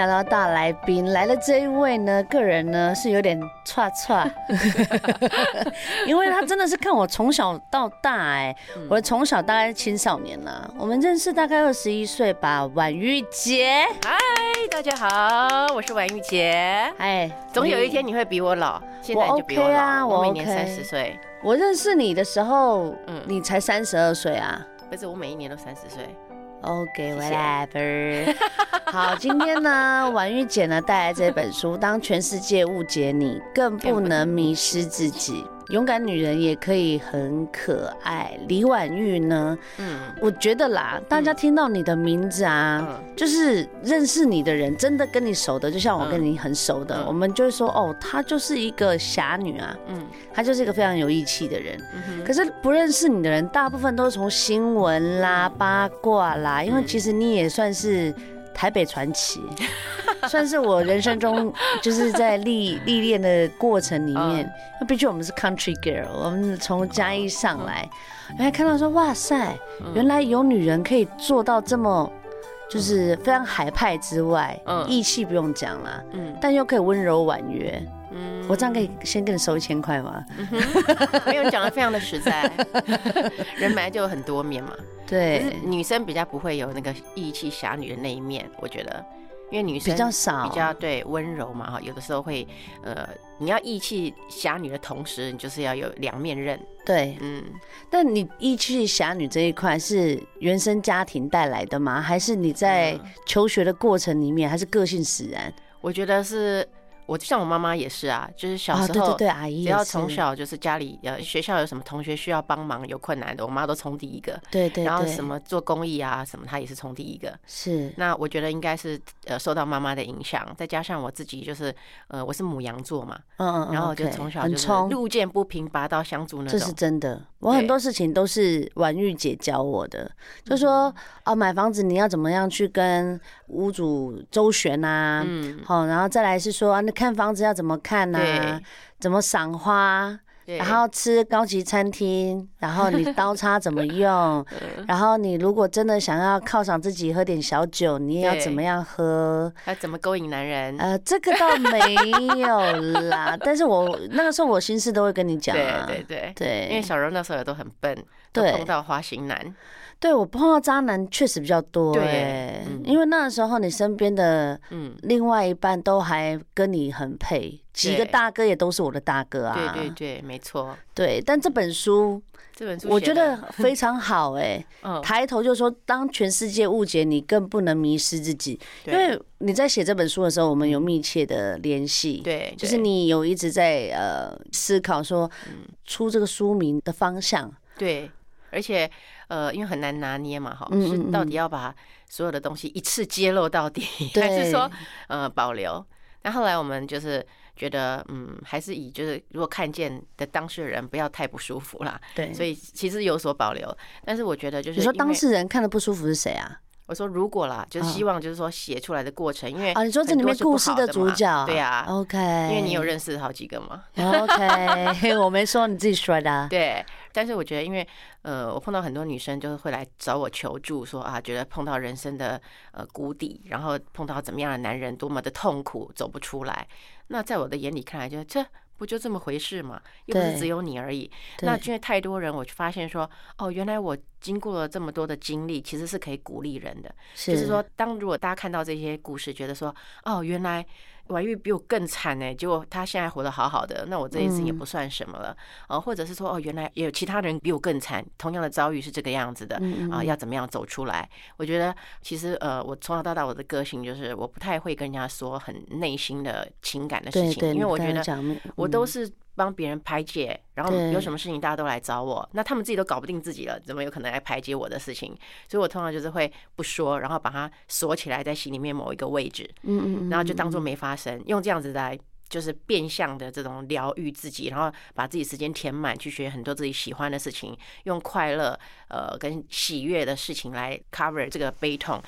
聊聊大来宾来了，这一位呢，个人呢是有点串串，因为他真的是看我从小到大哎、欸，我从小大概是青少年啦，我们认识大概二十一岁吧，婉玉姐，嗨，大家好，我是婉玉姐，哎，总有一天你会比我老，现在就比我老，我 OK 啊，我每年三十岁，我认识你的时候，嗯，你才三十二岁啊，不是，我每一年都三十岁。OK，whatever。好，今天呢，婉玉姐呢带来这本书，当全世界误解你，更不能迷失自己。勇敢女人也可以很可爱。李婉玉呢？嗯，我觉得啦，大家听到你的名字啊，嗯、就是认识你的人，真的跟你熟的，就像我跟你很熟的，嗯、我们就会说，哦，她就是一个侠女啊，嗯，她就是一个非常有义气的人。嗯、可是不认识你的人，大部分都是从新闻啦、八卦啦，因为其实你也算是。台北传奇，算是我人生中就是在历历练的过程里面。那毕竟我们是 country girl，我们从嘉义上来，然后看到说，哇塞，原来有女人可以做到这么，就是非常海派之外，义气不用讲啦，嗯，但又可以温柔婉约。嗯，我这样可以先跟你收一千块吗？没有，讲的非常的实在，人本来就有很多面嘛。对，女生比较不会有那个义气侠女的那一面，我觉得，因为女生比较少，比较对温柔嘛哈，有的时候会呃，你要义气侠女的同时，你就是要有两面刃。对，嗯，但你义气侠女这一块是原生家庭带来的吗？还是你在求学的过程里面，还是个性使然？我觉得是。我像我妈妈也是啊，就是小时候，对对对，阿姨只要从小就是家里呃学校有什么同学需要帮忙有困难的，我妈都冲第一个。对对。然后什么做公益啊什么，她也是冲第一个。是。那我觉得应该是呃受到妈妈的影响，再加上我自己就是呃我是母羊座嘛，嗯嗯，然后就从小就是路见不平拔刀相助那种。这是真的，我很多事情都是婉玉姐教我的，就说哦买房子你要怎么样去跟屋主周旋啊，嗯，好，然后再来是说那。看房子要怎么看呢？对怎么赏花？对然后吃高级餐厅，然后你刀叉怎么用？然后你如果真的想要犒赏自己，喝点小酒，你也要怎么样喝？要怎么勾引男人？呃，这个倒没有啦。但是我那个时候我心事都会跟你讲啊。对对对对，因为小柔那时候也都很笨，都碰到花心男。对，我碰到渣男确实比较多哎，嗯、因为那个时候你身边的嗯另外一半都还跟你很配，嗯、几个大哥也都是我的大哥啊。对对对，没错。对，但这本书，这本书我觉得非常好哎。嗯，抬头就说，当全世界误解你，更不能迷失自己。因为你在写这本书的时候，我们有密切的联系。对，就是你有一直在呃思考说，出这个书名的方向。对。而且，呃，因为很难拿捏嘛，哈，是到底要把所有的东西一次揭露到底，对还是说，呃，保留？那后来我们就是觉得，嗯，还是以就是如果看见的当事人不要太不舒服啦，对，所以其实有所保留。但是我觉得，就是你说当事人看的不舒服是谁啊？我说如果啦，就是希望就是说写出来的过程，因为啊，你说这里面故事的主角，对啊，OK，因为你有认识好几个嘛，OK，我没说，你自己说的，对。但是我觉得，因为呃，我碰到很多女生，就是会来找我求助，说啊，觉得碰到人生的呃谷底，然后碰到怎么样的男人，多么的痛苦，走不出来。那在我的眼里看来就，就这不就这么回事嘛？又不是只有你而已。那因为太多人，我就发现说，哦，原来我经过了这么多的经历，其实是可以鼓励人的。是就是说，当如果大家看到这些故事，觉得说，哦，原来。婉玉比我更惨呢，结果他现在活得好好的，那我这一次也不算什么了，啊、嗯，或者是说哦，原来也有其他人比我更惨，同样的遭遇是这个样子的，嗯、啊，要怎么样走出来？我觉得其实呃，我从小到大我的个性就是我不太会跟人家说很内心的情感的事情，因为我觉得我都是。帮别人排解，然后有什么事情大家都来找我，那他们自己都搞不定自己了，怎么有可能来排解我的事情？所以我通常就是会不说，然后把它锁起来在心里面某一个位置，嗯嗯，然后就当做没发生，用这样子来就是变相的这种疗愈自己，然后把自己时间填满，去学很多自己喜欢的事情，用快乐呃跟喜悦的事情来 cover 这个悲痛。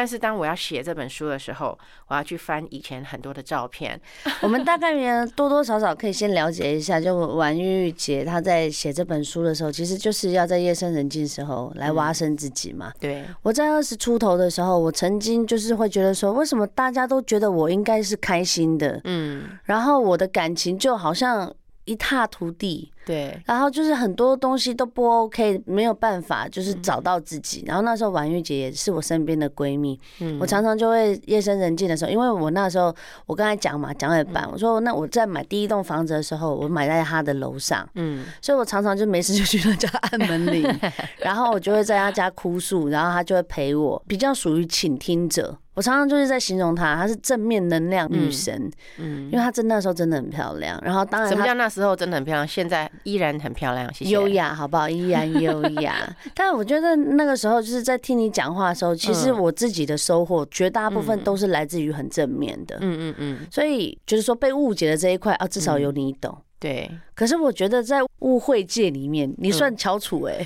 但是当我要写这本书的时候，我要去翻以前很多的照片。我们大概也多多少少可以先了解一下，就婉玉姐她在写这本书的时候，其实就是要在夜深人静时候来挖深自己嘛。嗯、对，我在二十出头的时候，我曾经就是会觉得说，为什么大家都觉得我应该是开心的？嗯，然后我的感情就好像一塌涂地。对，然后就是很多东西都不 OK，没有办法，就是找到自己。然后那时候婉玉姐也是我身边的闺蜜，嗯，我常常就会夜深人静的时候，因为我那时候我刚才讲嘛，讲了一半，我说那我在买第一栋房子的时候，我买在她的楼上，嗯，所以我常常就没事就去她家按门铃，然后我就会在她家哭诉，然后她就会陪我，比较属于倾听者。我常常就是在形容她，她是正面能量女神，嗯，因为她真的那时候真的很漂亮。然后当然，什么叫那时候真的很漂亮？现在。依然很漂亮，谢谢。优雅，好不好？依然优雅。但我觉得那个时候就是在听你讲话的时候，其实我自己的收获绝大部分都是来自于很正面的。嗯嗯嗯。所以就是说被误解的这一块啊，至少有你懂。对。可是我觉得在误会界里面，你算翘楚哎。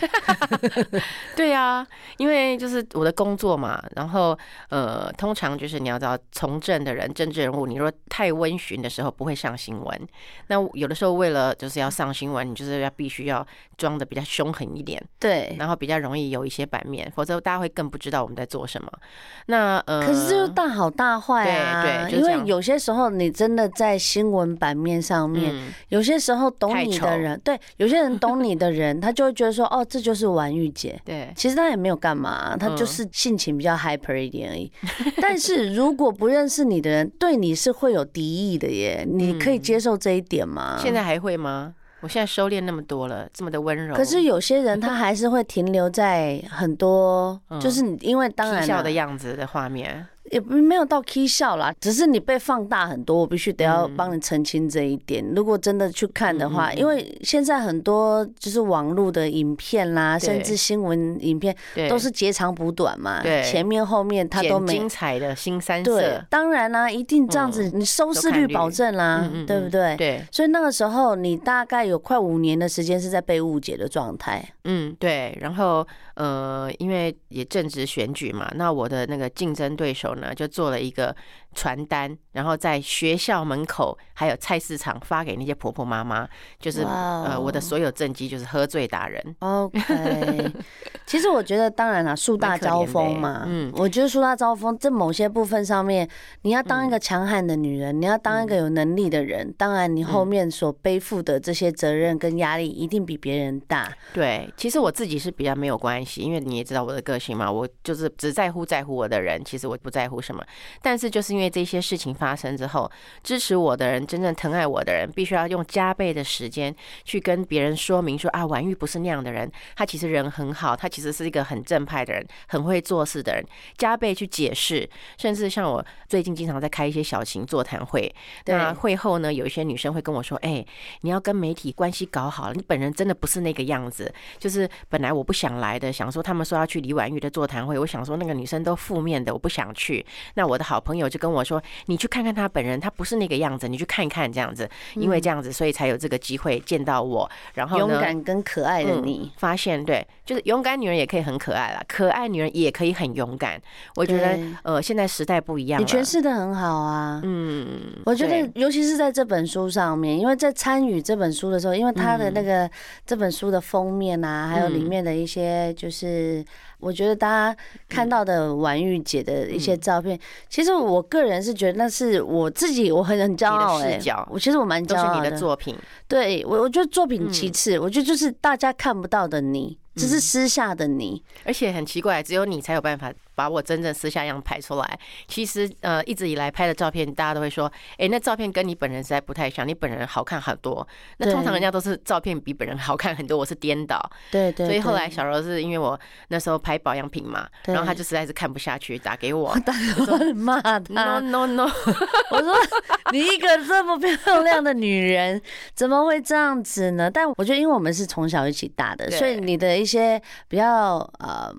对啊，因为就是我的工作嘛，然后呃，通常就是你要知道从政的人、政治人物，你说太温驯的时候不会上新闻。那有的时候为了就是要上新闻，你就是要必须要装的比较凶狠一点，对，然后比较容易有一些版面，否则大家会更不知道我们在做什么。那呃，可是这就大好大坏啊，对，因为有些时候你真的在新闻版面上面，有些时候。懂你的人，对，有些人懂你的人，他就会觉得说，哦，这就是玩御姐。对，其实他也没有干嘛，他就是性情比较 hyper 一点而已。但是如果不认识你的人，对你是会有敌意的耶。你可以接受这一点吗？现在还会吗？我现在收敛那么多了，这么的温柔。可是有些人他还是会停留在很多，就是因为当然笑的样子的画面。也没有到 k 笑啦，只是你被放大很多，我必须得要帮你澄清这一点。如果真的去看的话，因为现在很多就是网络的影片啦，甚至新闻影片都是截长补短嘛，前面后面它都没精彩的新三色。对，当然啦，一定这样子，你收视率保证啦，对不对？对。所以那个时候，你大概有快五年的时间是在被误解的状态。嗯，对。然后呃，因为也正值选举嘛，那我的那个竞争对手呢，就做了一个传单，然后在学校门口还有菜市场发给那些婆婆妈妈，就是呃，我的所有政绩就是喝醉打人。OK，其实我觉得当然了，树大招风嘛。嗯，我觉得树大招风，在某些部分上面，你要当一个强悍的女人，你要当一个有能力的人，当然你后面所背负的这些责任跟压力一定比别人大。对，其实我自己是比较没有关系，因为你也知道我的个性嘛，我就是只在乎在乎我的人，其实我不在乎什么。但是就是因为这些事情发生之后，支持我的人，真正疼爱我的人，必须要用加倍的时间去跟别人说明说啊，婉玉不是那样的人，他其实人很好，他其实是一个很正派的人，很会做事的人，加倍去解释。甚至像我最近经常在开一些小型座谈会，那会后呢，有一些女生会跟我说，哎，你要跟媒体关系搞好了，你本人真的不是那个样子。就是本来我不想来的，想说他们说要去李婉玉的座谈会，我想说那个女生都负面的，我不想去。那我的好朋友就跟我说：“你去看看他本人，他不是那个样子，你去看一看这样子，因为这样子，所以才有这个机会见到我。然后呢，勇敢跟可爱的你，发现对，就是勇敢女人也可以很可爱啦，可爱女人也可以很勇敢。我觉得呃，现在时代不一样，你诠释的很好啊。嗯，我觉得尤其是在这本书上面，因为在参与这本书的时候，因为他的那个这本书的封面啊，还有里面的一些就是。”我觉得大家看到的婉玉姐的一些照片，其实我个人是觉得那是我自己，我很很骄傲哎。我其实我蛮骄傲的。都是你的作品。对，我我觉得作品其次，我觉得就是大家看不到的你，只是私下的你，而且很奇怪，只有你才有办法。把我真正私下样拍出来，其实呃一直以来拍的照片，大家都会说，哎，那照片跟你本人实在不太像，你本人好看很多。那通常人家都是照片比本人好看很多，我是颠倒。对对。所以后来小柔是因为我那时候拍保养品嘛，然后他就实在是看不下去，打给我，打给我骂他。No no no！我说你一个这么漂亮的女人，怎么会这样子呢？但我觉得，因为我们是从小一起大的，所以你的一些比较呃。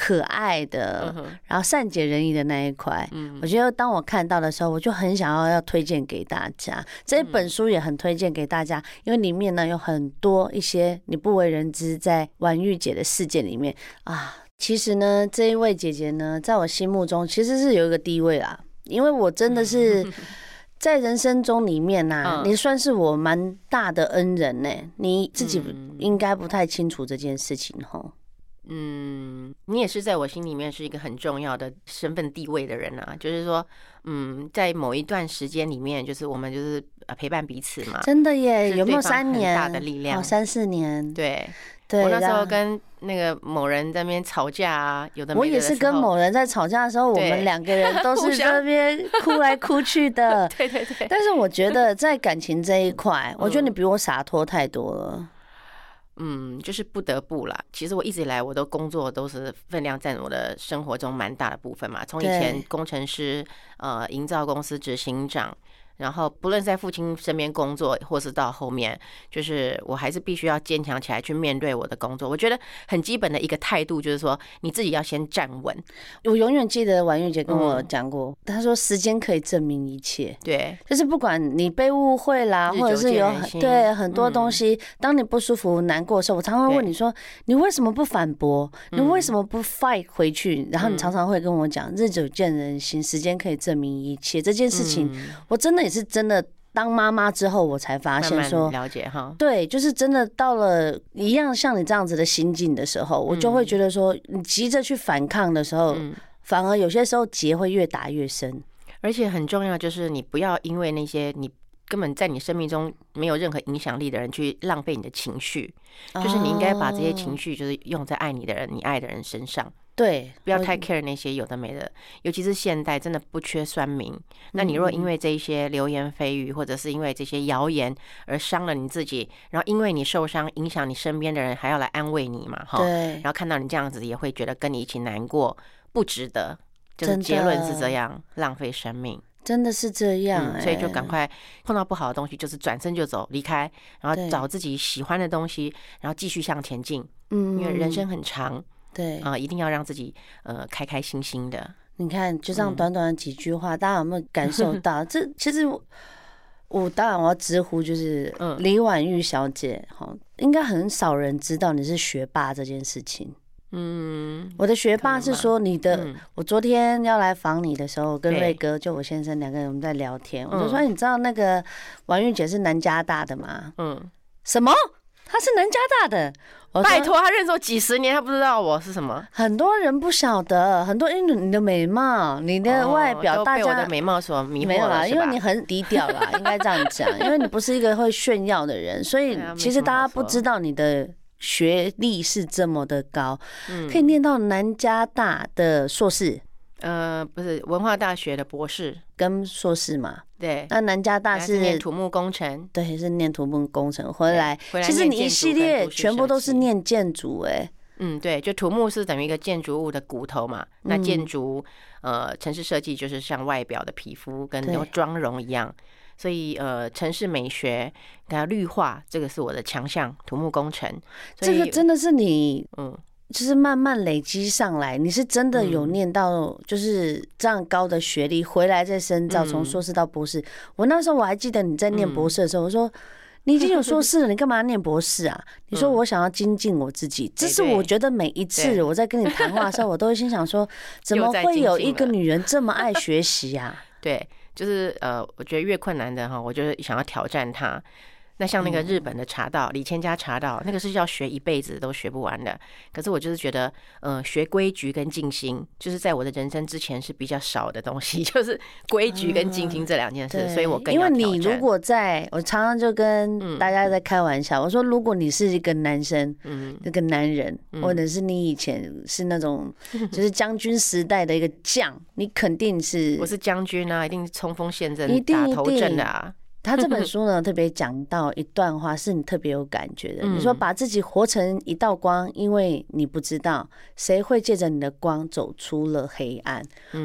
可爱的，然后善解人意的那一块。我觉得当我看到的时候，我就很想要要推荐给大家。这本书也很推荐给大家，因为里面呢有很多一些你不为人知，在婉玉姐的世界里面啊。其实呢，这一位姐姐呢，在我心目中其实是有一个地位啦，因为我真的是 在人生中里面呐、啊，你算是我蛮大的恩人呢。你自己应该不太清楚这件事情齁。嗯，你也是在我心里面是一个很重要的身份地位的人啊。就是说，嗯，在某一段时间里面，就是我们就是陪伴彼此嘛。真的耶，有没有三年？大的力量，三四年。对。对，我那时候跟那个某人在那边吵架啊，有的，的我也是跟某人在吵架的时候，我们两个人都 是在那边哭来哭去的。对对对。但是我觉得在感情这一块，我觉得你比我洒脱太多了。嗯，就是不得不啦。其实我一直以来，我都工作都是分量占我的生活中蛮大的部分嘛。从以前工程师，呃，营造公司执行长。然后，不论在父亲身边工作，或是到后面，就是我还是必须要坚强起来去面对我的工作。我觉得很基本的一个态度就是说，你自己要先站稳。我永远记得婉玉姐跟我讲过，她、嗯、说时间可以证明一切。对，就是不管你被误会啦，或者是有很对很多东西、嗯，当你不舒服、难过的时候，我常常会问你说，你为什么不反驳？你为什么不 fight 回去？嗯、然后你常常会跟我讲，日久见人心，时间可以证明一切。这件事情，我真的。是真的，当妈妈之后，我才发现说，了解哈，对，就是真的到了一样像你这样子的心境的时候，我就会觉得说，你急着去反抗的时候，反而有些时候结会越打越深。而且很重要就是，你不要因为那些你根本在你生命中没有任何影响力的人去浪费你的情绪，就是你应该把这些情绪就是用在爱你的人、你爱的人身上。对，不要太 care 那些有的没的，尤其是现代真的不缺酸民。那你如果因为这一些流言蜚语，或者是因为这些谣言而伤了你自己，然后因为你受伤影响你身边的人，还要来安慰你嘛？哈，对。然后看到你这样子，也会觉得跟你一起难过，不值得。就是结论是这样，浪费生命，真的是这样。嗯，所以就赶快碰到不好的东西，就是转身就走，离开，然后找自己喜欢的东西，然后继续向前进。嗯，因为人生很长。对啊，一定要让自己呃开开心心的。你看，就这样短短的几句话，嗯、大家有没有感受到？这其实我，我当然我要直呼，就是李婉玉小姐哈，应该很少人知道你是学霸这件事情。嗯，我的学霸是说你的。嗯、我昨天要来访你的时候，跟瑞哥就我先生两个人我们在聊天，我就说你知道那个婉玉姐是南加大的吗？嗯，什么？他是南加大的，拜托，他认识我几十年，他不知道我是什么？很多人不晓得，很多因为你的美貌、你的外表，大家的美貌所迷惑啦，因为你很低调啦，应该这样讲，因为你不是一个会炫耀的人，所以其实大家不知道你的学历是这么的高，可以念到南加大的硕士。呃，不是文化大学的博士跟硕士嘛？对，那南加大是念土木工程，对，是念土木工程回来。其实你一系列全部都是念建筑，哎，嗯，对，就土木是等于一个建筑物的骨头嘛。那建筑，呃，城市设计就是像外表的皮肤跟妆容一样，所以呃，城市美学跟绿化这个是我的强项，土木工程。这个真的是你，嗯。就是慢慢累积上来，你是真的有念到就是这样高的学历，回来再深造，从硕士到博士。我那时候我还记得你在念博士的时候，我说你已经有硕士了，你干嘛念博士啊？你说我想要精进我自己，这是我觉得每一次我在跟你谈话的时候，我都会心想说，怎么会有一个女人这么爱学习呀？对，就是呃，我觉得越困难的哈，我就是想要挑战它。那像那个日本的茶道，李千家茶道，那个是要学一辈子都学不完的。可是我就是觉得，呃，学规矩跟静心，就是在我的人生之前是比较少的东西，就是规矩跟静心这两件事。所以我更因为你如果在，我常常就跟大家在开玩笑，我说如果你是一个男生，嗯，那个男人，或者是你以前是那种 就是将军时代的一个将，你肯定是我是将军啊，一定冲锋陷阵、打头阵的啊。他这本 书呢，特别讲到一段话，是你特别有感觉的。你说把自己活成一道光，因为你不知道谁会借着你的光走出了黑暗。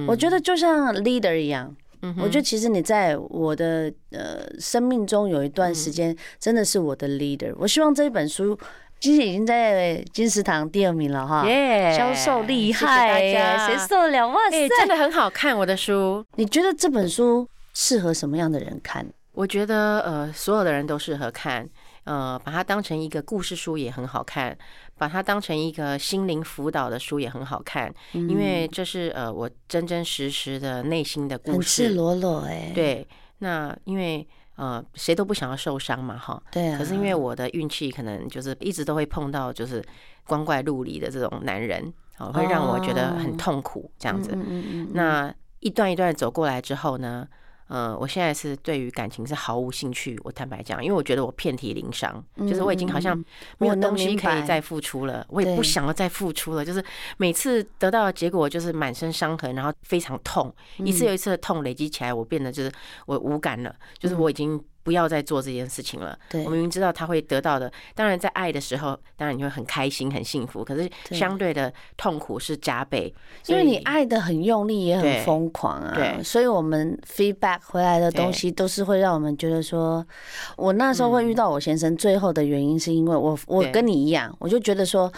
我觉得就像 leader 一样，我觉得其实你在我的呃生命中有一段时间真的是我的 leader。我希望这一本书。今天已经在金石堂第二名了哈，耶，销售厉害，谁受得了？哇塞，真的很好看我的书。你觉得这本书适合什么样的人看？我觉得呃，所有的人都适合看。呃，把它当成一个故事书也很好看，把它当成一个心灵辅导的书也很好看，嗯、因为这是呃我真真实实的内心的故事，赤裸裸哎。对，那因为呃谁都不想要受伤嘛，哈。对啊。可是因为我的运气可能就是一直都会碰到就是光怪陆离的这种男人，啊、呃，会让我觉得很痛苦这样子。哦、嗯嗯嗯。那一段一段走过来之后呢？呃，我现在是对于感情是毫无兴趣。我坦白讲，因为我觉得我遍体鳞伤，就是我已经好像没有东西可以再付出了，我也不想要再付出了。就是每次得到的结果就是满身伤痕，然后非常痛，一次又一次的痛累积起来，我变得就是我无感了，就是我已经。不要再做这件事情了。对，我明明知道他会得到的。当然，在爱的时候，当然你会很开心、很幸福。可是相对的痛苦是加倍，因为你爱的很用力，也很疯狂啊。对，所以我们 feedback 回来的东西都是会让我们觉得说，我那时候会遇到我先生，最后的原因是因为我我跟你一样，我就觉得说。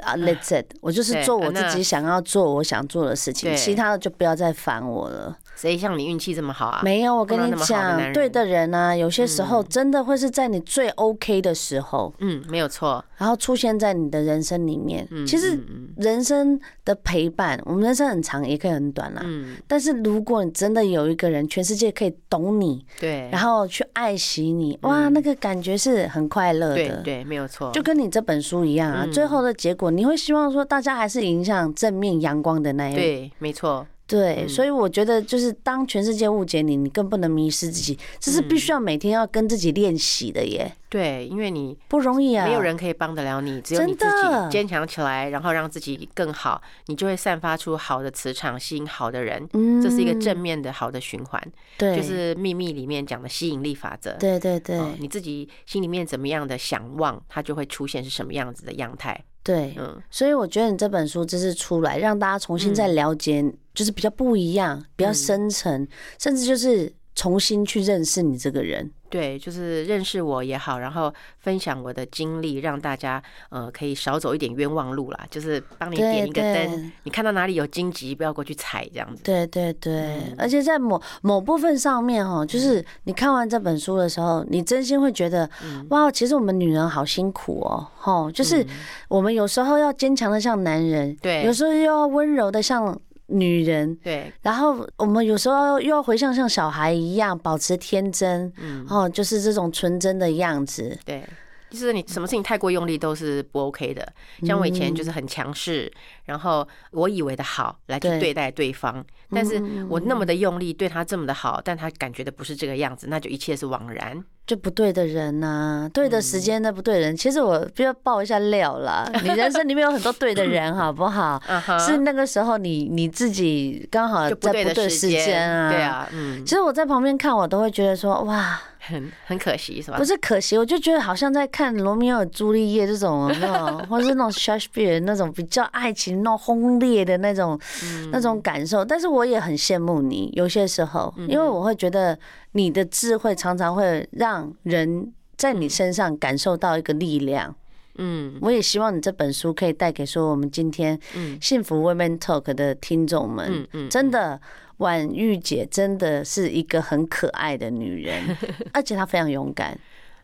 啊，Let's it，我就是做我自己想要做我想做的事情，其他的就不要再烦我了。谁像你运气这么好啊？没有，我跟你讲，对的人啊，有些时候真的会是在你最 OK 的时候，嗯，没有错，然后出现在你的人生里面。其实人生的陪伴，我们人生很长，也可以很短啦。嗯，但是如果你真的有一个人，全世界可以懂你，对，然后去爱惜你，哇，那个感觉是很快乐的。对对，没有错，就跟你这本书一样啊，最后的结。果你会希望说大家还是迎向正面阳光的那一对，没错，对，所以我觉得就是当全世界误解你，你更不能迷失自己，这是必须要每天要跟自己练习的耶。对，因为你不容易啊，没有人可以帮得了你，只有你自己坚强起来，然后让自己更好，你就会散发出好的磁场，吸引好的人。嗯，这是一个正面的好的循环。对，就是秘密里面讲的吸引力法则。对对对，你自己心里面怎么样的想望，它就会出现是什么样子的样态。对，嗯，所以我觉得你这本书就是出来让大家重新再了解，就是比较不一样，比较深层，甚至就是重新去认识你这个人。对，就是认识我也好，然后分享我的经历，让大家呃可以少走一点冤枉路啦。就是帮你点一个灯，你看到哪里有荆棘，不要过去踩，这样子。对对对，嗯、而且在某某部分上面哦，就是你看完这本书的时候，你真心会觉得，嗯、哇，其实我们女人好辛苦哦，哈，就是我们有时候要坚强的像男人，对，有时候又要温柔的像。女人。对，然后我们有时候又要回像像小孩一样保持天真，嗯，哦，就是这种纯真的样子。对，就是你什么事情太过用力都是不 OK 的。像我以前就是很强势，然后我以为的好来去对待对方，但是我那么的用力对他这么的好，但他感觉的不是这个样子，那就一切是枉然。就不对的人呐、啊，对的时间那不对人。嗯、其实我不要爆一下料啦，你人生里面有很多对的人，好不好？是那个时候你你自己刚好在不对的时间啊。对啊，嗯。其实我在旁边看，我都会觉得说，哇，很很可惜，是吧？不是可惜，我就觉得好像在看罗密欧与朱丽叶这种那种，或是那种莎士比亚那种比较爱情那种轰烈的那种、嗯、那种感受。但是我也很羡慕你，有些时候，因为我会觉得。你的智慧常常会让人在你身上感受到一个力量。嗯，我也希望你这本书可以带给说我们今天幸福 Women Talk 的听众们。嗯嗯，真的，婉玉姐真的是一个很可爱的女人，而且她非常勇敢。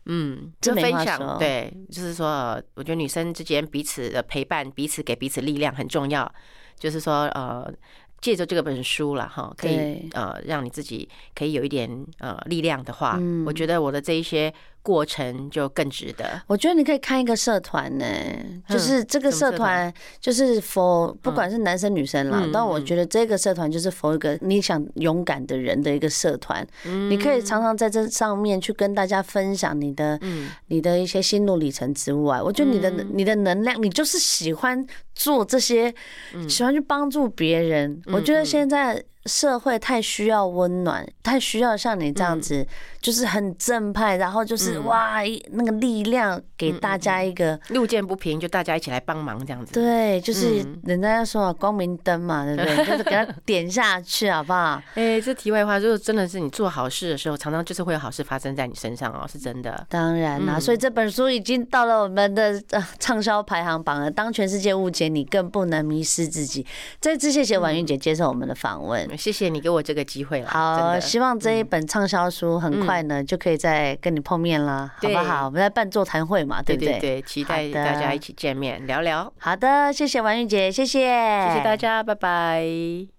嗯，就分享对，就是说，我觉得女生之间彼此的陪伴，彼此给彼此力量很重要。就是说，呃。借着这个本书了哈，可以呃让你自己可以有一点呃力量的话，我觉得我的这一些。过程就更值得。我觉得你可以看一个社团呢，就是这个社团就是 for 不管是男生女生啦，但我觉得这个社团就是 for 一个你想勇敢的人的一个社团。你可以常常在这上面去跟大家分享你的你的一些心路历程之外，我觉得你的你的能量，你就是喜欢做这些，喜欢去帮助别人。我觉得现在。社会太需要温暖，太需要像你这样子，就是很正派，然后就是哇，那个力量给大家一个路见不平就大家一起来帮忙这样子。对，就是人家要说光明灯嘛，对不对？就是给他点下去，好不好？哎，这题外话，就是真的是你做好事的时候，常常就是会有好事发生在你身上哦，是真的。当然啦，所以这本书已经到了我们的畅销排行榜了。当全世界误解你，更不能迷失自己。再次谢谢婉諭姐接受我们的访问，谢谢你给我这个机会了。好，希望这一本畅销书很快呢就可以再跟你碰面了，好不好？我们在办座谈会嘛，对不对？对，期待大家一起见面聊聊。好的，谢谢王玉姐，谢谢，谢谢大家，拜拜。